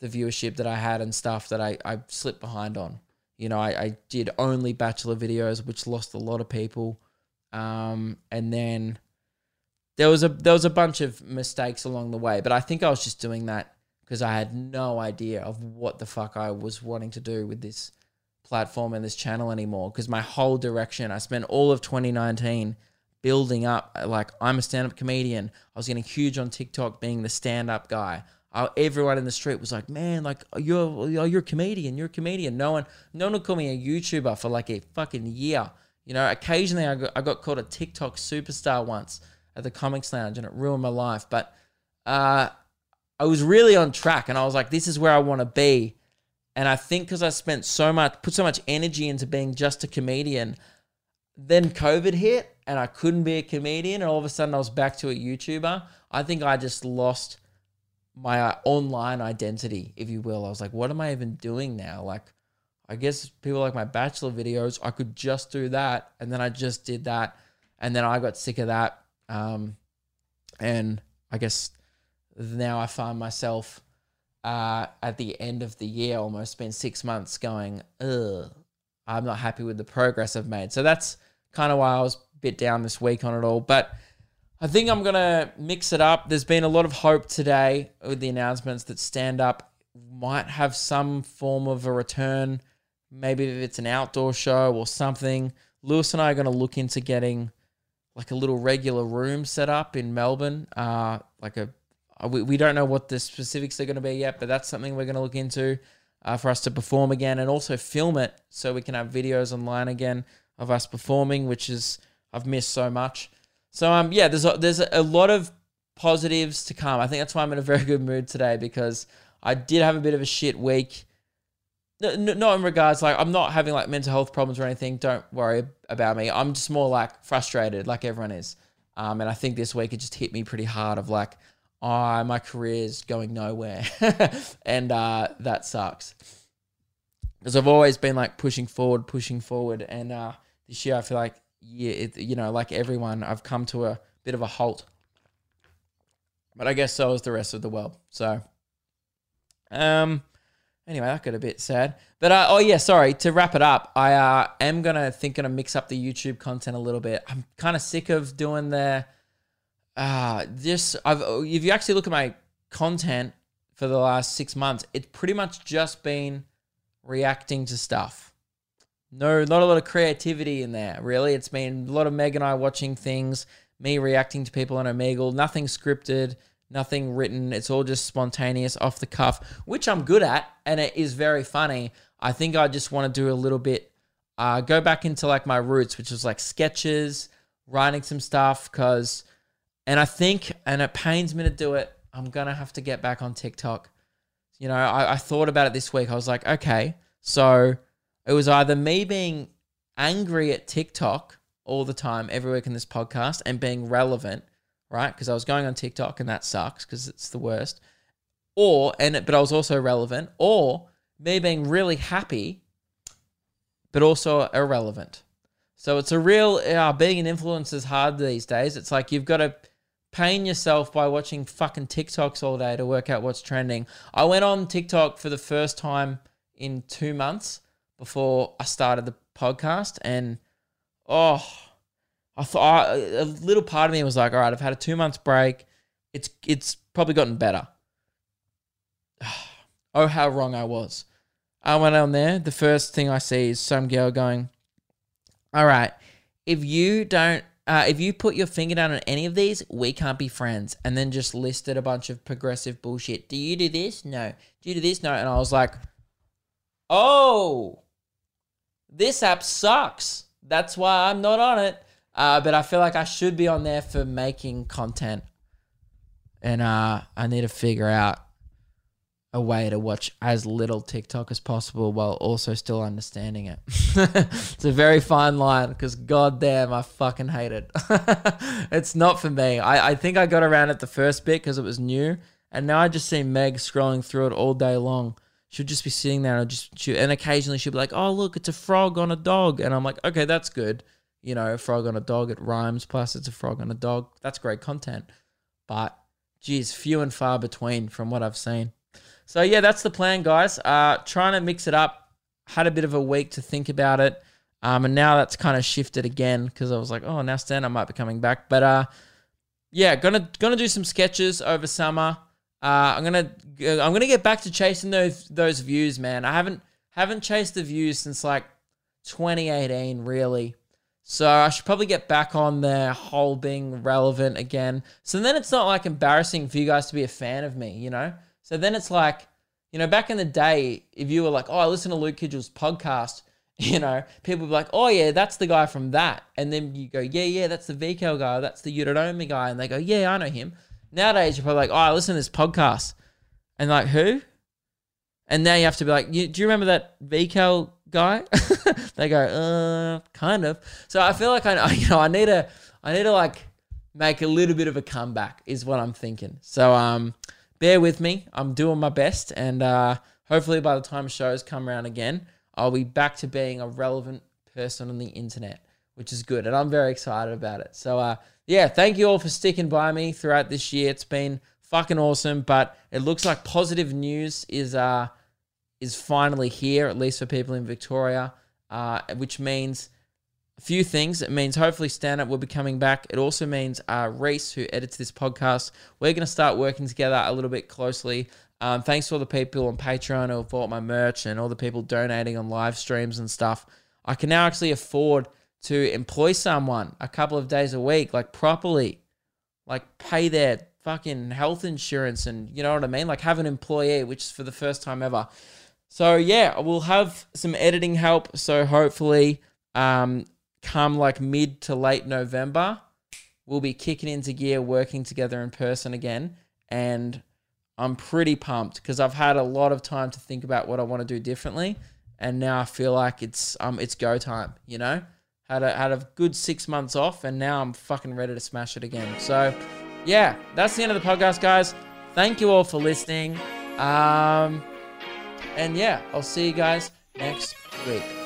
the viewership that I had and stuff that I, I slipped behind on. You know, I, I did only bachelor videos, which lost a lot of people. Um, and then there was a there was a bunch of mistakes along the way, but I think I was just doing that because I had no idea of what the fuck I was wanting to do with this platform and this channel anymore. Because my whole direction, I spent all of 2019 building up. Like I'm a stand up comedian. I was getting huge on TikTok, being the stand up guy. I, everyone in the street was like, "Man, like you're you're a comedian. You're a comedian." No one, no one would call me a YouTuber for like a fucking year. You know, occasionally I got, I got called a TikTok superstar once at the Comics Lounge, and it ruined my life. But uh, I was really on track, and I was like, this is where I want to be. And I think because I spent so much, put so much energy into being just a comedian, then COVID hit, and I couldn't be a comedian, and all of a sudden I was back to a YouTuber. I think I just lost my uh, online identity, if you will. I was like, what am I even doing now? Like, I guess people like my bachelor videos, I could just do that. And then I just did that. And then I got sick of that. Um, and I guess now I find myself uh, at the end of the year, almost been six months, going, I'm not happy with the progress I've made. So that's kind of why I was a bit down this week on it all. But I think I'm going to mix it up. There's been a lot of hope today with the announcements that stand up might have some form of a return. Maybe if it's an outdoor show or something. Lewis and I are going to look into getting like a little regular room set up in Melbourne. Uh, like a, we, we don't know what the specifics are going to be yet, but that's something we're going to look into uh, for us to perform again and also film it so we can have videos online again of us performing, which is I've missed so much. So um yeah, there's a, there's a lot of positives to come. I think that's why I'm in a very good mood today because I did have a bit of a shit week not in regards like I'm not having like mental health problems or anything. Don't worry about me. I'm just more like frustrated, like everyone is. Um, and I think this week it just hit me pretty hard of like, oh, my career's going nowhere, and uh, that sucks. Because I've always been like pushing forward, pushing forward, and uh, this year I feel like yeah, it, you know, like everyone, I've come to a bit of a halt. But I guess so is the rest of the world. So, um, Anyway, that got a bit sad. But uh, oh yeah, sorry. To wrap it up, I uh, am gonna think gonna mix up the YouTube content a little bit. I'm kind of sick of doing the uh this. I've if you actually look at my content for the last six months, it's pretty much just been reacting to stuff. No, not a lot of creativity in there. Really, it's been a lot of Meg and I watching things, me reacting to people on Omegle. Nothing scripted nothing written. It's all just spontaneous, off the cuff, which I'm good at, and it is very funny. I think I just want to do a little bit, uh, go back into like my roots, which is like sketches, writing some stuff, because, and I think, and it pains me to do it, I'm gonna have to get back on TikTok. You know, I, I thought about it this week. I was like, okay, so it was either me being angry at TikTok all the time, every week in this podcast, and being relevant, right? Because I was going on TikTok and that sucks because it's the worst. Or and but I was also relevant, or me being really happy, but also irrelevant. So it's a real uh, being an influencer is hard these days. It's like you've got to pain yourself by watching fucking TikToks all day to work out what's trending. I went on TikTok for the first time in two months before I started the podcast, and oh, I thought a little part of me was like, all right, I've had a two months break. It's it's probably gotten better. Oh, how wrong I was. I went on there. The first thing I see is some girl going, all right, if you don't, uh, if you put your finger down on any of these, we can't be friends. And then just listed a bunch of progressive bullshit. Do you do this? No. Do you do this? No. And I was like, oh, this app sucks. That's why I'm not on it. Uh, but I feel like I should be on there for making content. And uh, I need to figure out a way to watch as little TikTok as possible while also still understanding it. it's a very fine line because goddamn, I fucking hate it. it's not for me. I, I think I got around it the first bit because it was new, and now I just see Meg scrolling through it all day long. She'll just be sitting there and just she, and occasionally she'll be like, "Oh look, it's a frog on a dog," and I'm like, "Okay, that's good." You know, a frog on a dog, it rhymes. Plus, it's a frog on a dog. That's great content, but geez, few and far between from what I've seen. So yeah, that's the plan, guys. Uh, trying to mix it up. Had a bit of a week to think about it, um, and now that's kind of shifted again because I was like, oh, now Stan, I might be coming back. But uh, yeah, gonna gonna do some sketches over summer. Uh, I'm gonna I'm gonna get back to chasing those those views, man. I haven't haven't chased the views since like 2018, really. So I should probably get back on the whole being relevant again. So then it's not like embarrassing for you guys to be a fan of me, you know. So then it's like, you know, back in the day, if you were like, oh, I listen to Luke Kidgell's podcast, you know, people would be like, oh, yeah, that's the guy from that. And then you go, yeah, yeah, that's the VKL guy, that's the Udinome guy. And they go, yeah, I know him. Nowadays, you're probably like, oh, I listen to this podcast. And like, who? And now you have to be like, do you remember that VKL guy? they go, uh, kind of. So I feel like I, you know, I need to, I need to like make a little bit of a comeback is what I'm thinking. So, um, bear with me. I'm doing my best, and uh, hopefully by the time shows come around again, I'll be back to being a relevant person on the internet, which is good, and I'm very excited about it. So, uh, yeah, thank you all for sticking by me throughout this year. It's been fucking awesome, but it looks like positive news is uh is finally here, at least for people in Victoria, uh, which means few things. It means hopefully stand up will be coming back. It also means uh, Reese, who edits this podcast, we're going to start working together a little bit closely. Um, thanks to all the people on Patreon who bought my merch and all the people donating on live streams and stuff. I can now actually afford to employ someone a couple of days a week, like properly, like pay their fucking health insurance and you know what I mean? Like have an employee, which is for the first time ever. So yeah, we'll have some editing help. So hopefully, um, come like mid to late November, we'll be kicking into gear, working together in person again. And I'm pretty pumped because I've had a lot of time to think about what I want to do differently. And now I feel like it's um it's go time, you know? Had a had a good six months off and now I'm fucking ready to smash it again. So yeah, that's the end of the podcast, guys. Thank you all for listening. Um and yeah, I'll see you guys next week.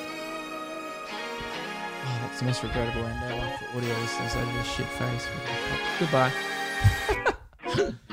It's the most regrettable end ever for audio listeners. I a shit face. Goodbye.